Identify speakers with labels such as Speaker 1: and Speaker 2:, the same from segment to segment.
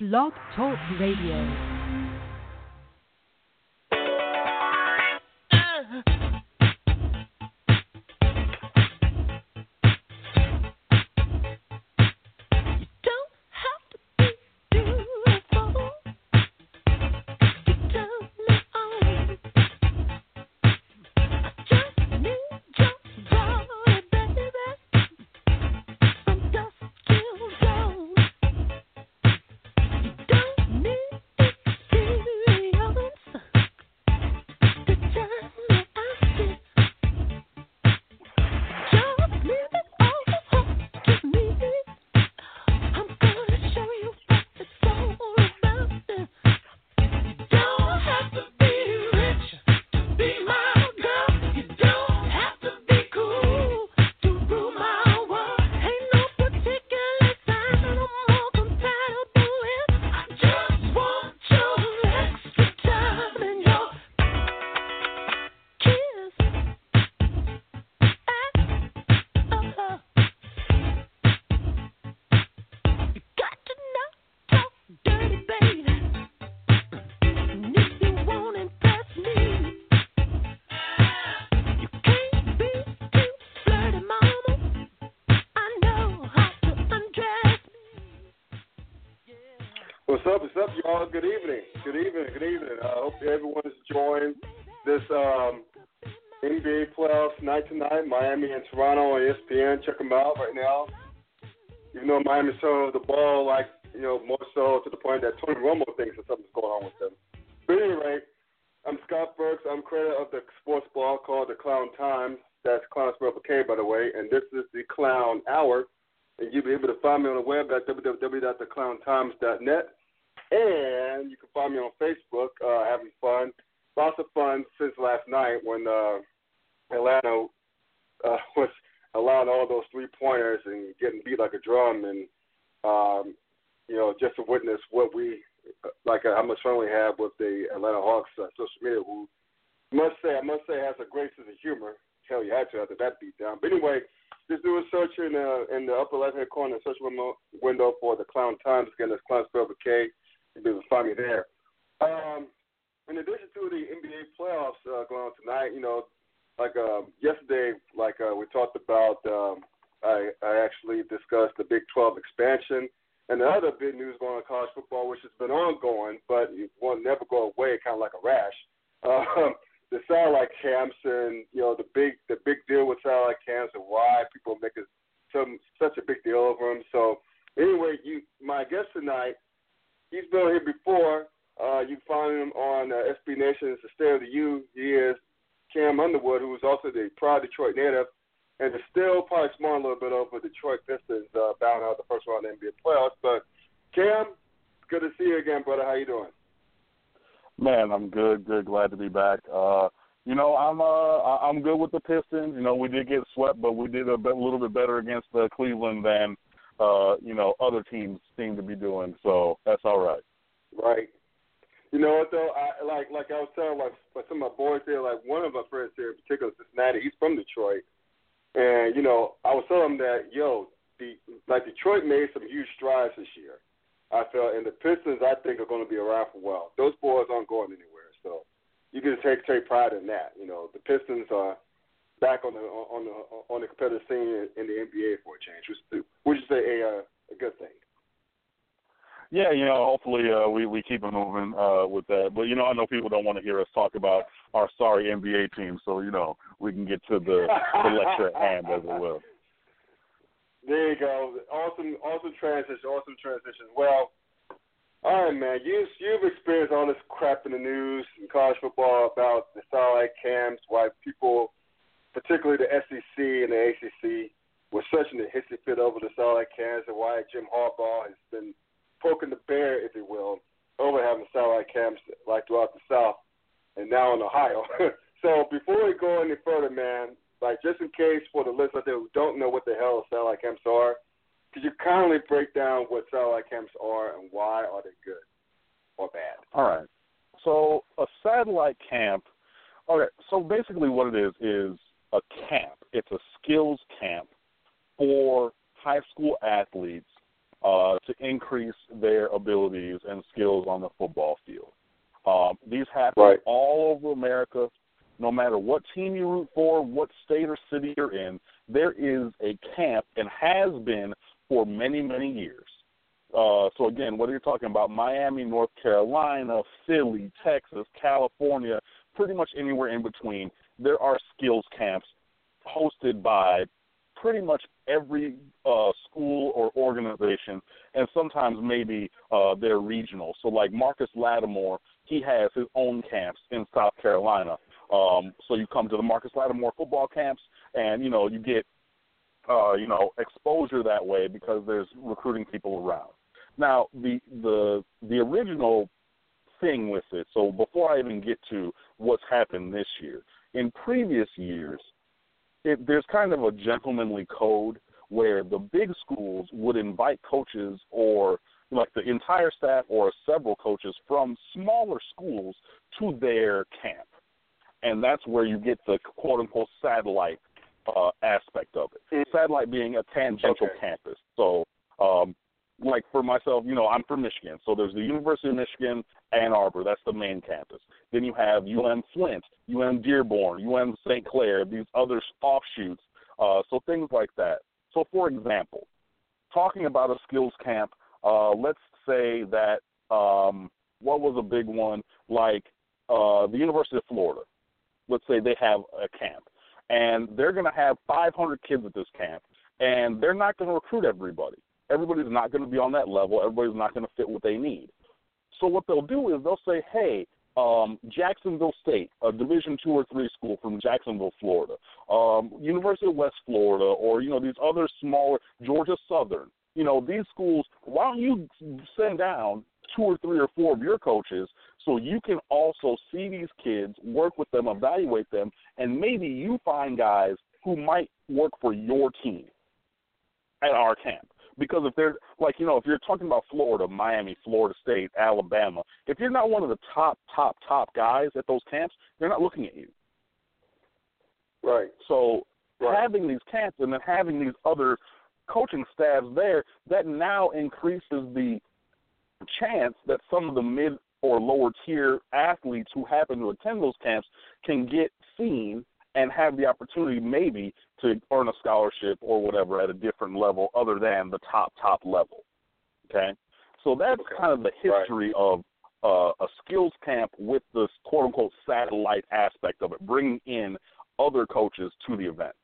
Speaker 1: Blog Talk Radio.
Speaker 2: Good evening. Good evening. Good evening. I hope everyone is enjoying this um, NBA playoffs night tonight. Miami and Toronto on ESPN. Check them out right now. Even though Miami's throwing the ball like you know more so to the point that Tony Romo thinks that something's going on with them. But anyway, I'm Scott Burks. I'm creator of the sports blog called The Clown Times. That's Clown Spelled K, by the way. And this is the Clown Hour. And you'll be able to find me on the web at www.theclowntimes.net. And you can find me on Facebook, uh, having fun. Lots of fun since last night when uh, Atlanta uh, was allowing all those three pointers and getting beat like a drum. And, um, you know, just to witness what we, like how much fun we have with the Atlanta Hawks uh, social media, who must say, I must say, has a great sense of humor. Hell, you had to after that beat down. But anyway, just do a search in the uh, in the upper left hand corner, search window, window for the Clown Times. Again, that's Clown spelled with K You've been funny there. Um, in addition to the NBA playoffs uh, going on tonight, you know, like uh, yesterday, like uh, we talked about, um, I, I actually discussed the Big 12 expansion. And the other big news going on in college football, which has been ongoing, but it won't never go away, kind of like a rash. Um, the satellite camps and you know the big the big deal with satellite camps and why people make it some such a big deal over them. So anyway, you my guest tonight He's been on here before. Uh, you can find him on uh, SB Nation's The State of the U. He is Cam Underwood, who is also the proud Detroit native, and is still probably smarting a little bit over Detroit Pistons uh, bowing out the first round of the NBA playoffs. But Cam, good to see you again, brother. How you doing?
Speaker 3: Man, I'm good. Good. Glad to be back. Uh, you know, I'm uh, I'm good with the Pistons. You know, we did get swept, but we did a, bit, a little bit better against uh, Cleveland than – uh, you know, other teams seem to be doing. So that's all right.
Speaker 2: Right. You know what though? I like like I was telling like, some of my boys here, like one of my friends here in particular, Cincinnati. He's from Detroit, and you know I was telling him that yo, the like Detroit made some huge strides this year. I felt, and the Pistons I think are going to be around for a while. Those boys aren't going anywhere, so you can take take pride in that. You know the Pistons are back on the on the on the competitive scene in the NBA for a change, which would you say a a good thing?
Speaker 3: Yeah, you know, hopefully uh, we we keep it moving uh, with that. But you know, I know people don't want to hear us talk about our sorry NBA team, so you know we can get to the, the lecture at hand as it will.
Speaker 2: There you go. Awesome, awesome transition. Awesome transition. Well, all right, man. You you've experienced all this crap in the news and college football about the satellite camps, why people particularly the SEC and the ACC, was such an hissy fit over this all that and why Jim Harbaugh has been poking the bear, if you will, over having satellite camps like throughout the South and now in Ohio. so before we go any further, man, like just in case for the listeners who don't know what the hell satellite camps are, could you kindly break down what satellite camps are and why are they good or bad?
Speaker 3: All right. So a satellite camp. Okay. So basically, what it is is a camp. It's a skills camp for high school athletes uh, to increase their abilities and skills on the football field. Um, these happen right. all over America. No matter what team you root for, what state or city you're in, there is a camp and has been for many, many years. Uh, so again, whether you're talking about? Miami, North Carolina, Philly, Texas, California, pretty much anywhere in between there are skills camps hosted by pretty much every uh, school or organization, and sometimes maybe uh, they're regional. So, like Marcus Lattimore, he has his own camps in South Carolina. Um, so you come to the Marcus Lattimore football camps, and you know you get uh, you know exposure that way because there's recruiting people around. Now, the the the original thing with it. So before I even get to what's happened this year, in previous years, it, there's kind of a gentlemanly code where the big schools would invite coaches or like the entire staff or several coaches from smaller schools to their camp. And that's where you get the quote unquote satellite uh, aspect of it. Mm-hmm. Satellite being a tangential okay. campus. So um, like for myself, you know, I'm from Michigan, so there's the University of Michigan, Ann Arbor, that's the main campus. Then you have UM Flint, UM Dearborn, UM St. Clair, these other offshoots, uh, so things like that. So, for example, talking about a skills camp, uh, let's say that um, what was a big one, like uh, the University of Florida. Let's say they have a camp, and they're going to have 500 kids at this camp, and they're not going to recruit everybody everybody's not going to be on that level. Everybody's not going to fit what they need. So what they'll do is they'll say, hey, um, Jacksonville State, a Division two or three school from Jacksonville, Florida, um, University of West Florida, or you know these other smaller Georgia Southern. You know these schools. Why don't you send down two or three or four of your coaches so you can also see these kids, work with them, evaluate them, and maybe you find guys who might work for your team at our camp. Because if they're like you know, if you're talking about Florida, Miami, Florida State, Alabama, if you're not one of the top, top, top guys at those camps, they're not looking at you.
Speaker 2: Right.
Speaker 3: So
Speaker 2: right.
Speaker 3: having these camps and then having these other coaching staffs there, that now increases the chance that some of the mid or lower tier athletes who happen to attend those camps can get seen and have the opportunity maybe to earn a scholarship or whatever at a different level other than the top top level. Okay, so that's okay. kind of the history right. of uh, a skills camp with the quote unquote satellite aspect of it, bringing in other coaches to the event.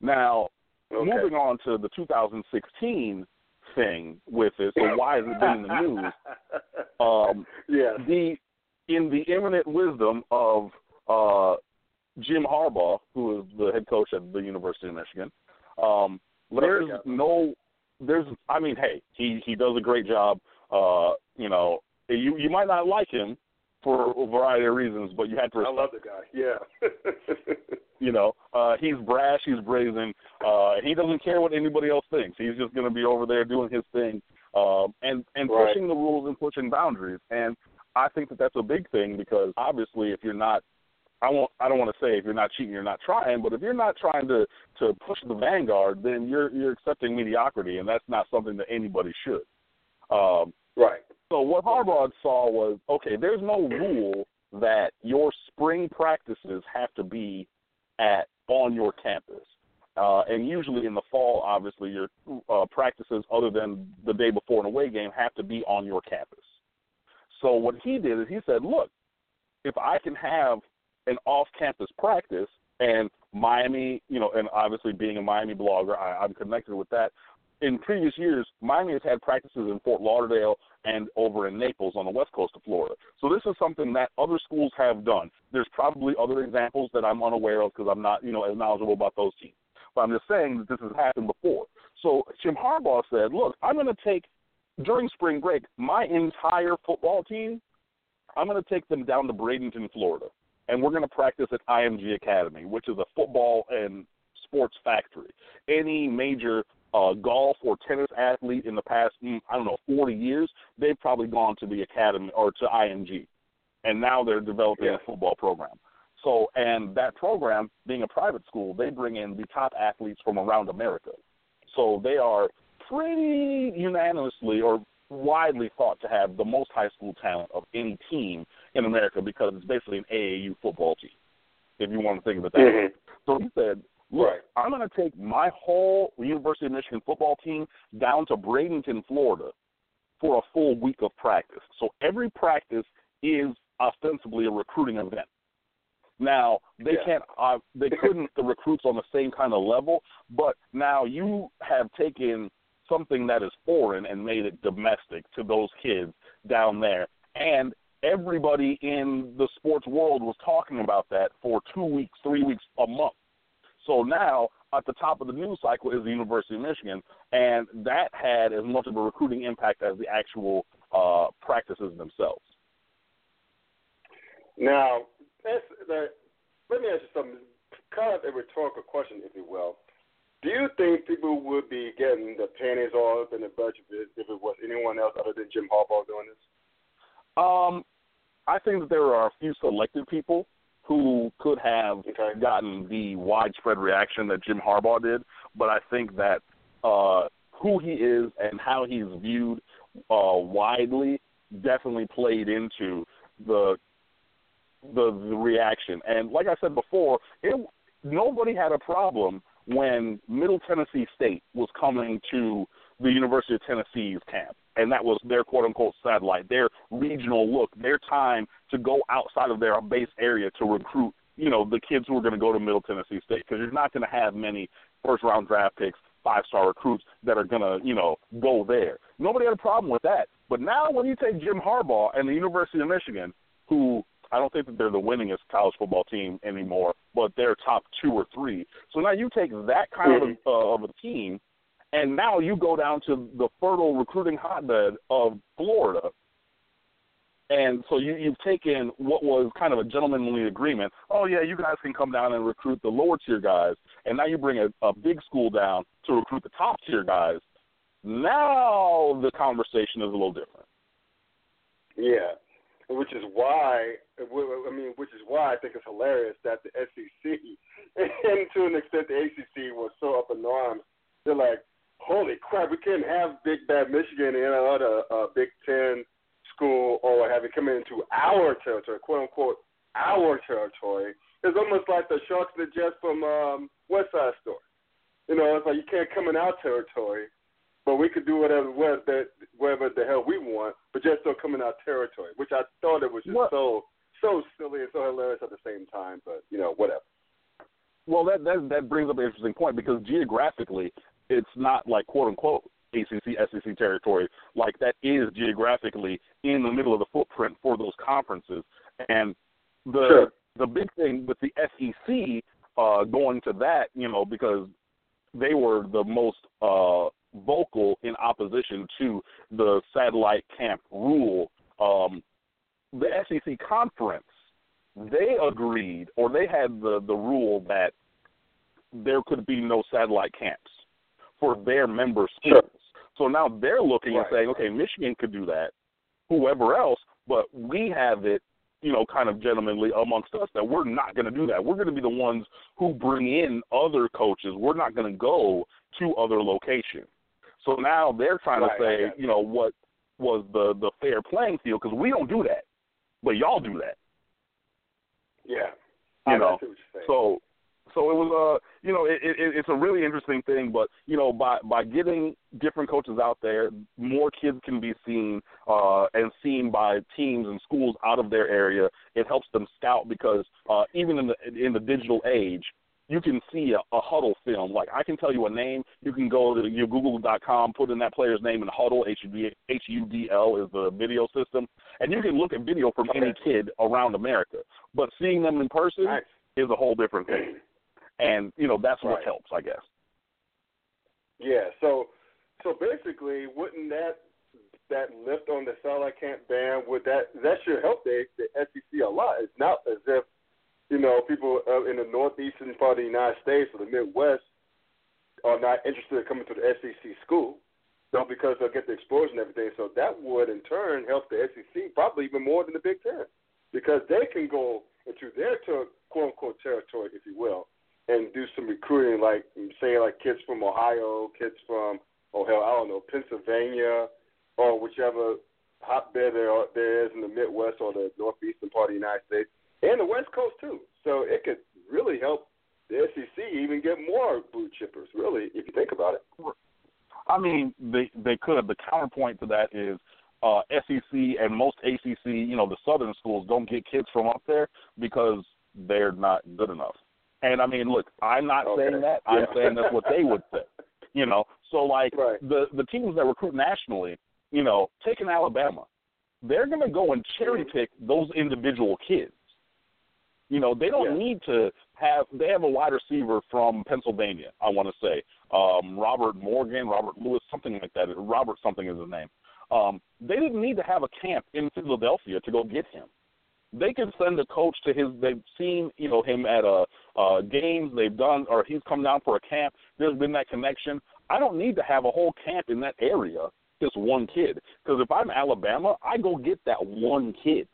Speaker 3: Now,
Speaker 2: okay. moving
Speaker 3: on to the 2016 thing with it. So why has it been in the news? Um,
Speaker 2: yeah.
Speaker 3: The in the eminent wisdom of uh, Jim Harbaugh, who is the head coach at the University of Michigan. Um, there's no, there's, I mean, hey, he he does a great job. Uh, you know, you you might not like him for a variety of reasons, but you have to. Respect. I love
Speaker 2: the guy. Yeah.
Speaker 3: you know, uh, he's brash, he's brazen. Uh, he doesn't care what anybody else thinks. He's just going to be over there doing his thing, um, and and right. pushing the rules and pushing boundaries. And I think that that's a big thing because obviously, if you're not I won't. I don't want to say if you're not cheating, you're not trying. But if you're not trying to to push the vanguard, then you're you're accepting mediocrity, and that's not something that anybody should. Um,
Speaker 2: right.
Speaker 3: So what Harbaugh saw was okay. There's no rule that your spring practices have to be at on your campus. Uh, and usually in the fall, obviously, your uh, practices other than the day before an away game have to be on your campus. So what he did is he said, look, if I can have an off-campus practice, and Miami, you know, and obviously being a Miami blogger, I, I'm connected with that. In previous years, Miami has had practices in Fort Lauderdale and over in Naples on the west coast of Florida. So this is something that other schools have done. There's probably other examples that I'm unaware of because I'm not, you know, as knowledgeable about those teams. But I'm just saying that this has happened before. So Jim Harbaugh said, "Look, I'm going to take during spring break my entire football team. I'm going to take them down to Bradenton, Florida." And we're going to practice at IMG Academy, which is a football and sports factory. Any major uh, golf or tennis athlete in the past, mm, I don't know, 40 years, they've probably gone to the academy or to IMG, and now they're developing yeah. a football program. So, and that program, being a private school, they bring in the top athletes from around America. So they are pretty unanimously or widely thought to have the most high school talent of any team in America because it's basically an AAU football team, if you want to think of it that mm-hmm. way. So he said, Look, right. I'm going to take my whole University of Michigan football team down to Bradenton, Florida for a full week of practice. So every practice is ostensibly a recruiting event. Now they yeah. can't, uh, they couldn't the recruits on the same kind of level, but now you have taken something that is foreign and made it domestic to those kids down there, and everybody in the sports world was talking about that for two weeks, three weeks, a month. So now at the top of the news cycle is the University of Michigan, and that had as much of a recruiting impact as the actual uh, practices themselves.
Speaker 2: Now, that's, that, let me ask you something, kind of a rhetorical question, if you will. Do you think people would be getting the panties all up in the budget if it was anyone else other than Jim Harbaugh doing this?
Speaker 3: Um, I think that there are a few selected people who could have gotten the widespread reaction that Jim Harbaugh did, but I think that uh, who he is and how he's viewed uh, widely definitely played into the, the the reaction. And like I said before, it, nobody had a problem when Middle Tennessee State was coming to the University of Tennessee's camp and that was their quote unquote satellite, their regional look, their time to go outside of their base area to recruit, you know, the kids who are going to go to Middle Tennessee State because you're not going to have many first round draft picks, five star recruits that are going to, you know, go there. Nobody had a problem with that. But now when you take Jim Harbaugh and the University of Michigan, who I don't think that they're the winningest college football team anymore, but they're top two or three. So now you take that kind of, a, uh, of a team and now you go down to the fertile recruiting hotbed of Florida. And so you, you've taken what was kind of a gentlemanly agreement. Oh, yeah, you guys can come down and recruit the lower tier guys. And now you bring a, a big school down to recruit the top tier guys. Now the conversation is a little different.
Speaker 2: Yeah, which is why I mean, which is why I think it's hilarious that the SEC and to an extent the ACC was so up in arms. They're like, holy crap, we can't have Big Bad Michigan and another uh, Big Ten school or have it come into our territory, quote unquote, our territory. It's almost like the Sharks and the Jets from um, West Side Story. You know, it's like you can't come in our territory, but we could do whatever whatever, whatever the hell we want, but just don't come in our territory. Which I thought it was just what? so so silly and so hilarious at the same time. But you know, whatever.
Speaker 3: Well, that that that brings up an interesting point because geographically, it's not like quote unquote ACC SEC territory. Like that is geographically in the middle of the footprint for those conferences. And the sure. the big thing with the SEC uh, going to that, you know, because they were the most uh, vocal in opposition to the satellite camp rule. Um, the SEC conference, they agreed, or they had the the rule that there could be no satellite camps for their member schools. So now they're looking right. and saying, okay, Michigan could do that, whoever else, but we have it, you know, kind of gentlemanly amongst us that we're not going to do that. We're going to be the ones who bring in other coaches. We're not going to go to other locations. So now they're trying right, to say, okay. you know, what was the the fair playing field because we don't do that, but y'all do that.
Speaker 2: Yeah, you I know.
Speaker 3: So so it was uh you know it, it it's a really interesting thing but you know by by getting different coaches out there more kids can be seen uh and seen by teams and schools out of their area it helps them scout because uh even in the in the digital age you can see a, a Hudl film. Like I can tell you a name. You can go to your Google.com, put in that player's name in Hudl. H U D L is the video system, and you can look at video from any kid around America. But seeing them in person is a whole different thing and you know that's what right. helps, I guess.
Speaker 2: Yeah. So, so basically, wouldn't that that lift on the satellite camp ban would that that should help the the SEC a lot? It's not as if you know people uh, in the northeastern part of the United States or the Midwest are not interested in coming to the SEC school. No, because they'll get the exposure and everything. So that would in turn help the SEC probably even more than the Big Ten, because they can go into their ter- quote unquote territory, if you will, and do some recruiting, like say like kids from Ohio, kids from or hell, I don't know, Pennsylvania, or whichever hotbed there there is in the Midwest or the northeastern part of the United States, and the West Coast too. So it could really help the SEC even get more blue chippers. Really, if you think about it.
Speaker 3: I mean, they they could. The counterpoint to that is uh, SEC and most ACC, you know, the southern schools don't get kids from up there because they're not good enough. And I mean, look, I'm not okay. saying that. I'm yeah. saying that's what they would say. You know, so like right. the the teams that recruit nationally, you know, taking Alabama, they're going to go and cherry pick those individual kids. You know, they don't yeah. need to have. They have a wide receiver from Pennsylvania. I want to say um, Robert Morgan, Robert Lewis, something like that. Robert something is his name. Um, they didn't need to have a camp in Philadelphia to go get him. They can send a coach to his. They've seen you know him at a uh, uh, games. They've done, or he's come down for a camp. There's been that connection. I don't need to have a whole camp in that area. Just one kid. Because if I'm Alabama, I go get that one kid.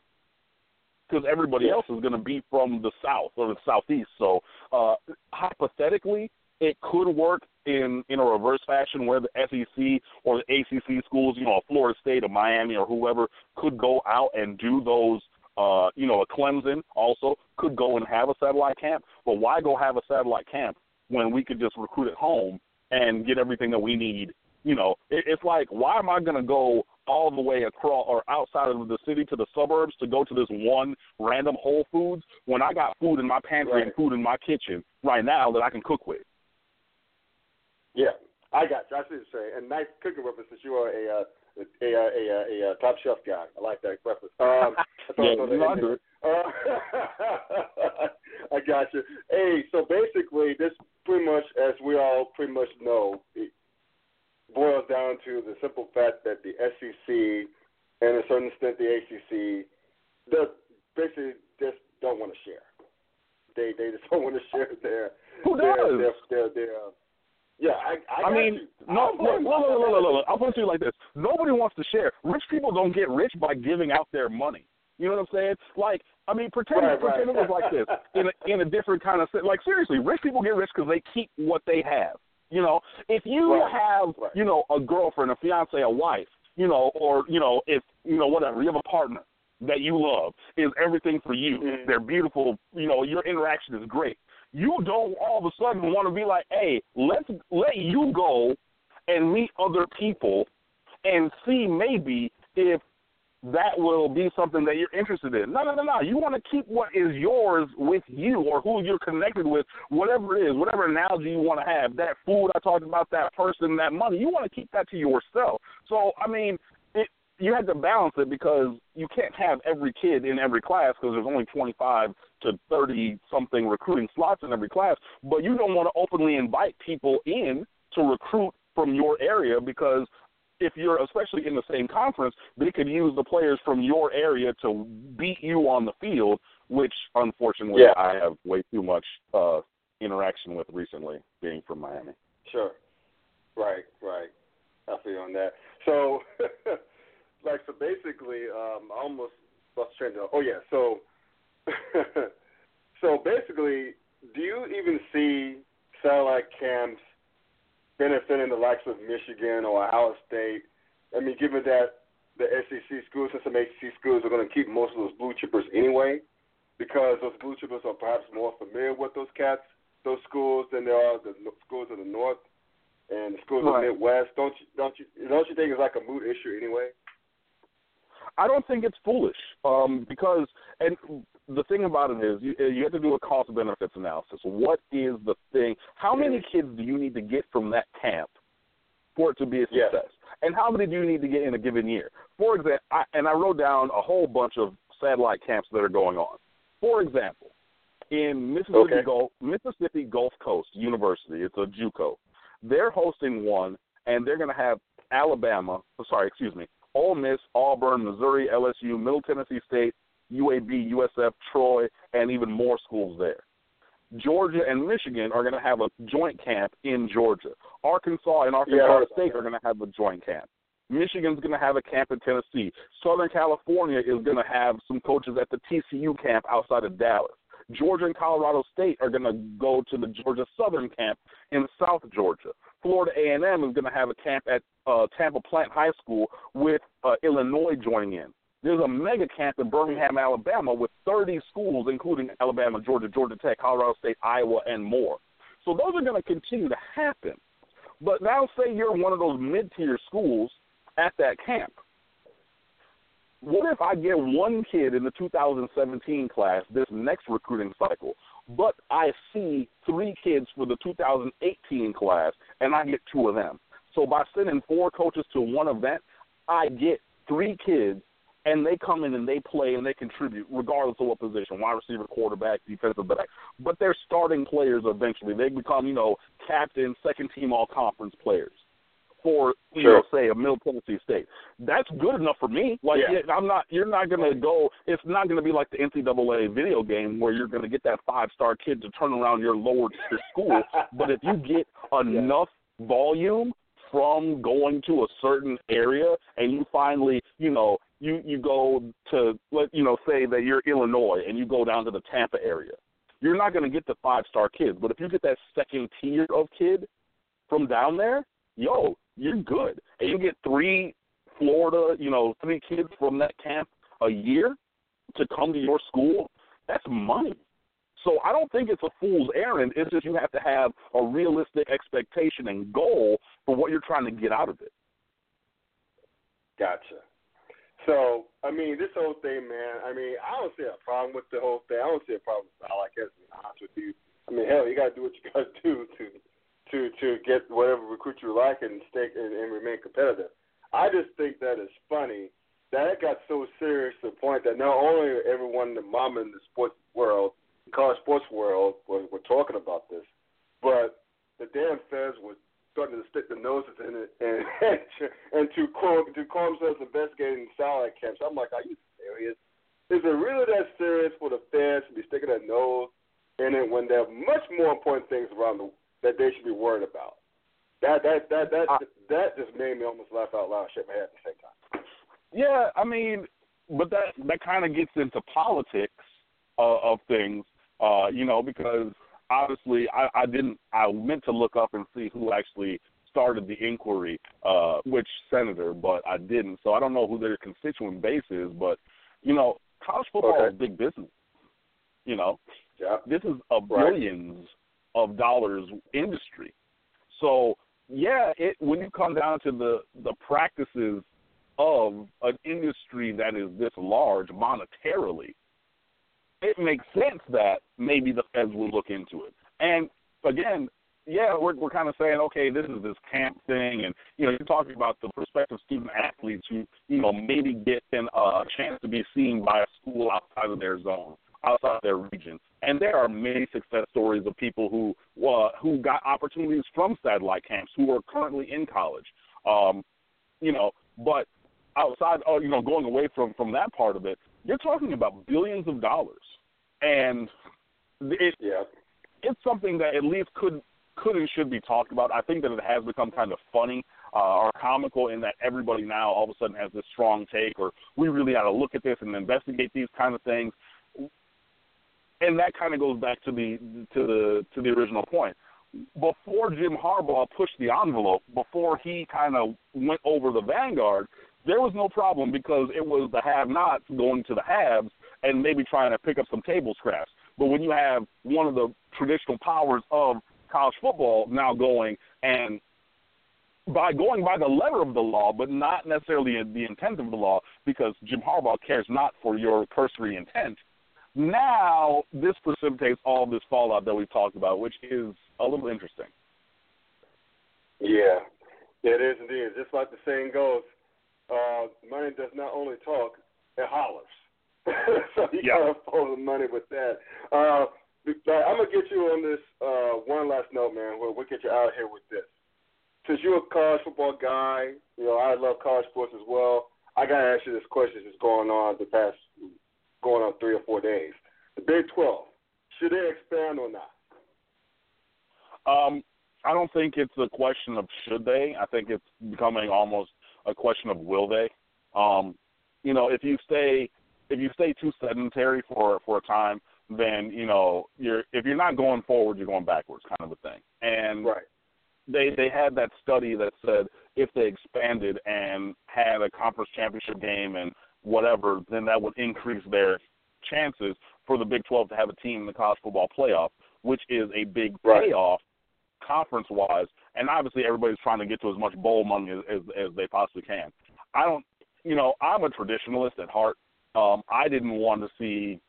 Speaker 3: Because everybody else is going to be from the south or the southeast. So uh, hypothetically, it could work in in a reverse fashion where the SEC or the ACC schools, you know, a Florida State or Miami or whoever could go out and do those. Uh, you know, a Clemson also could go and have a satellite camp, but why go have a satellite camp when we could just recruit at home and get everything that we need? You know, it, it's like why am I going to go all the way across or outside of the city to the suburbs to go to this one random Whole Foods when I got food in my pantry right. and food in my kitchen right now that I can cook with?
Speaker 2: Yeah, I got you. I see what you're saying. And nice cooking references. You are a uh, a, a, a, a, a top chef guy. I like that reference. Um, yeah, it. Uh, I got you. Hey, so basically, this pretty much, as we all pretty much know, it boils down to the simple fact that the SEC and, a certain extent, the ACC, they basically just don't want to share. They they just don't want to share their Who their, does? their their, their, yeah, I, I, I mean, you. no, I- look, look, look, look. I'll put it to
Speaker 3: you like this: nobody wants to share. Rich people don't get rich by giving out their money. You know what I'm saying? Like, I mean, pretend Right, pretend right. it was like this in a, in a different kind of se- like seriously, rich people get rich because they keep what they have. You know, if you Right, have right. you know a girlfriend, a fiance, a wife, you know, or you know if you know whatever, you have a partner that you love is everything for you. Mhm. They're beautiful. You know, your interaction is great. You don't all of a sudden want to be like, hey, let's let you go and meet other people and see maybe if that will be something that you're interested in. No, no, no, no. You want to keep what is yours with you or who you're connected with, whatever it is, whatever analogy you want to have. That food I talked about, that person, that money, you want to keep that to yourself. So, I mean, it, you have to balance it because you can't have every kid in every class because there's only 25 to 30 something recruiting slots in every class. But you don't want to openly invite people in to recruit from your area because if you're especially in the same conference, they could use the players from your area to beat you on the field, which unfortunately Yeah. I have way too much uh interaction with recently, being from Miami.
Speaker 2: Sure. Right, right. I feel on that. So, like, so basically, um, I almost lost train of. Oh yeah. So, so basically, do you even see satellite camps benefiting the likes of Michigan or Ohio State? I mean, given that the SEC schools and some ACC schools are going to keep most of those blue chippers anyway, because those blue chippers are perhaps more familiar with those cats, those schools, than they are the schools of the North and the schools Right. of the Midwest. Don't you don't you don't you think it's like a moot issue anyway?
Speaker 3: I don't think it's foolish um, because, and the thing about it is, you, you have to do a cost benefits analysis. What is the thing? How many kids do you need to get from that camp for it to be a Yes. success? And how many do you need to get in a given year? For example, I, and I wrote down a whole bunch of satellite camps that are going on. For example, in Mississippi Okay. Gulf Mississippi Gulf Coast University, it's a JUCO. They're hosting one, and they're going to have Alabama. Sorry, excuse me. Ole Miss, Auburn, Missouri, LSU, Middle Tennessee State, UAB, USF, Troy, and even more schools there. Georgia and Michigan are going to have a joint camp in Georgia. Arkansas and Arkansas about State are going to have a joint camp. Michigan's going to have a camp in Tennessee. Southern California is going to have some coaches at the TCU camp outside of Dallas. Georgia and Colorado State are going to go to the Georgia Southern camp in South Georgia. Florida A&M is going to have a camp at uh, Tampa Plant High School with uh, Illinois joining in. There's a mega camp in Birmingham, Alabama, with 30 schools, including Alabama, Georgia, Georgia Tech, Colorado State, Iowa, and more. So those are going to continue to happen. But now, say you're one of those mid-tier schools at that camp. What if I get one kid in the 2017 class this next recruiting cycle, but I see three kids for the 2018 class, and I get two of them? So by sending four coaches to one event, I get three kids and they come in and they play and they contribute regardless of what position wide receiver quarterback defensive back but they're starting players eventually they become you know captain second team all conference players for you sure. know say a middle tennessee state that's good enough for me like yeah. i'm not you're not going to go it's not going to be like the ncaa video game where you're going to get that five star kid to turn around your lower tier school but if you get enough yeah. volume from going to a certain area and you finally, you know, you you go to let you know say that you're Illinois and you go down to the Tampa area. You're not going to get the five star kids, but if you get that second tier of kid from down there, yo, you're good. And you get three Florida, you know, three kids from that camp a year to come to your school. That's money. So I don't think it's a fool's errand. It's just you have to have a realistic expectation and goal for what you're trying to get out of it.
Speaker 2: Gotcha. So, I mean, this whole thing, man, I mean, I don't see a problem with the whole thing. I don't see a problem with I like to be honest with you. I mean, hell, you got to do what you got to do to to to get whatever recruit you like and stay and, and remain competitive. I just think that is funny that it got so serious to the point that not only everyone, the mom in the sports world, college sports world, were, were talking about this, but the damn feds were starting to stick their noses in it and and to call to call themselves investigating satellite camps. I'm like, are you serious? Is it really that serious for the feds to be sticking their nose in it when there are much more important things around the, that they should be worried about? That that that that uh, that just made me almost laugh out loud, shake my head at the same time.
Speaker 3: Yeah, I mean, but that that kind of gets into politics uh, of things, uh, you know, because obviously I, I didn't I meant to look up and see who actually started the inquiry, uh, which senator, but I didn't. So I don't know who their constituent base is, but you know, college football okay. is big business. You know,
Speaker 2: yeah.
Speaker 3: this is a billions right. of dollars industry. So yeah, it when you come down to the the practices of an industry that is this large monetarily, it makes sense that maybe the feds will look into it. And again, yeah, we're we're kind of saying, okay, this is this camp thing, and you know, you're talking about the prospective student athletes who, you know, maybe get uh, a chance to be seen by a school outside of their zone, outside their region. And there are many success stories of people who uh, who got opportunities from satellite camps who are currently in college. Um, you know, but outside, uh, you know, going away from from that part of it, you're talking about billions of dollars, and it,
Speaker 2: yeah.
Speaker 3: it's something that at least could could and should be talked about. I think that it has become kind of funny uh, or comical in that everybody now all of a sudden has this strong take, or we really got to look at this and investigate these kind of things. And that kind of goes back to the to the to the original point. Before Jim Harbaugh pushed the envelope, before he kind of went over the vanguard, there was no problem because it was the have-nots going to the haves and maybe trying to pick up some table scraps. But when you have one of the traditional powers of college football now going and by going by the letter of the law, but not necessarily the intent of the law, because Jim Harbaugh cares not for your cursory intent. Now this precipitates all this fallout that we've talked about, which is a little interesting.
Speaker 2: Yeah, it is indeed. Just like the saying goes, uh, money does not only talk, it hollers. so you yeah. gotta follow the money with that. Uh, I'm gonna get you on this uh, one last note, man. We'll, we'll get you out of here with this. Since you're a college football guy, you know I love college sports as well. I gotta ask you this question that's going on the past going on three or four days. The Big Twelve should they expand or not?
Speaker 3: Um, I don't think it's a question of should they. I think it's becoming almost a question of will they. Um, you know, if you stay if you stay too sedentary for for a time, then you know you're if you're not going forward, you're going backwards, kind of a thing. And
Speaker 2: right.
Speaker 3: they they had that study that said if they expanded and had a conference championship game and whatever, then that would increase their chances for the Big 12 to have a team in the college football playoff, which is a big right. payoff conference wise. And obviously, everybody's trying to get to as much bowl money as, as, as they possibly can. I don't, you know, I'm a traditionalist at heart. Um, I didn't want to see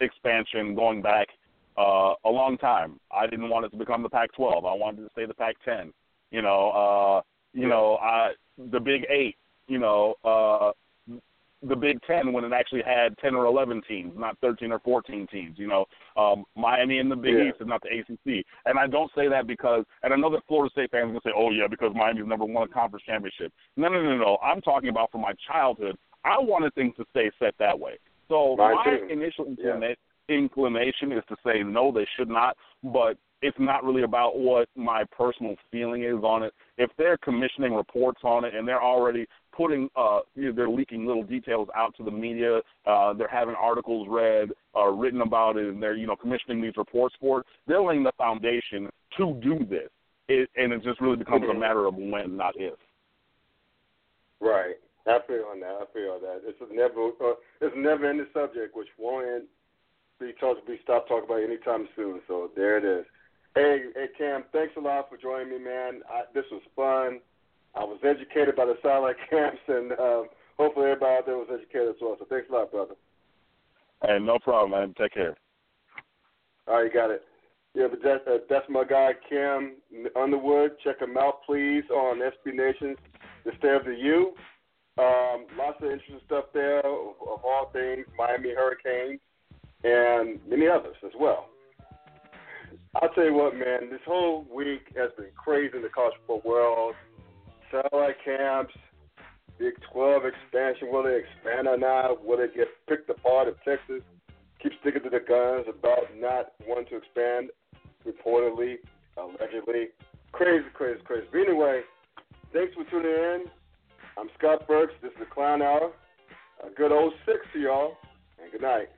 Speaker 3: expansion going back uh, a long time. I didn't want it to become the Pac-12. I wanted to stay the Pac-10. You know, uh, you know, I, the Big Eight. You know, uh, the Big Ten when it actually had ten or eleven teams, not thirteen or fourteen teams. You know, um, Miami in the Big yeah. East is not the ACC. And I don't say that because, and I know that Florida State fans are gonna say, "Oh yeah, because Miami's never won a conference championship." No, no, no, no. I'm talking about from my childhood. I wanted things to stay set that way. So Mine my too. initial Yeah. inclination is to say no, they should not. But it's not really about what my personal feeling is on it. If they're commissioning reports on it and they're already putting, uh, you know, they're leaking little details out to the media, uh, they're having articles read, uh, written about it, and they're, you know, commissioning these reports for it, they're laying the foundation to do this. It, and it just really becomes a matter of when, not if.
Speaker 2: Right. I feel on that. I feel on that. It's a never uh, it's never ending subject which won't be talked be stopped talking about anytime soon. So there it is. Hey, hey Cam, thanks a lot for joining me, man. I, this was fun. I was educated by the satellite camps, and um, hopefully everybody out there was educated as well. So thanks a lot, brother.
Speaker 3: Hey, no problem, man. Take care.
Speaker 2: All right, you got it. Yeah, but that's, uh, that's my guy, Cam Underwood. Check him out, please, on SB Nation's The State of the U. Um, lots of interesting stuff there of, of all things, Miami Hurricanes, and many others as well. I'll tell you what, man, this whole week has been crazy in the college football world. Satellite camps, Big 12 expansion, will they expand or not? Will they get picked apart if Texas keep sticking to the guns about not wanting to expand, reportedly, allegedly? Crazy, crazy, crazy. But anyway, thanks for tuning in. I'm Scott Burks. This is the Clown Hour. A good old six to y'all, and good night.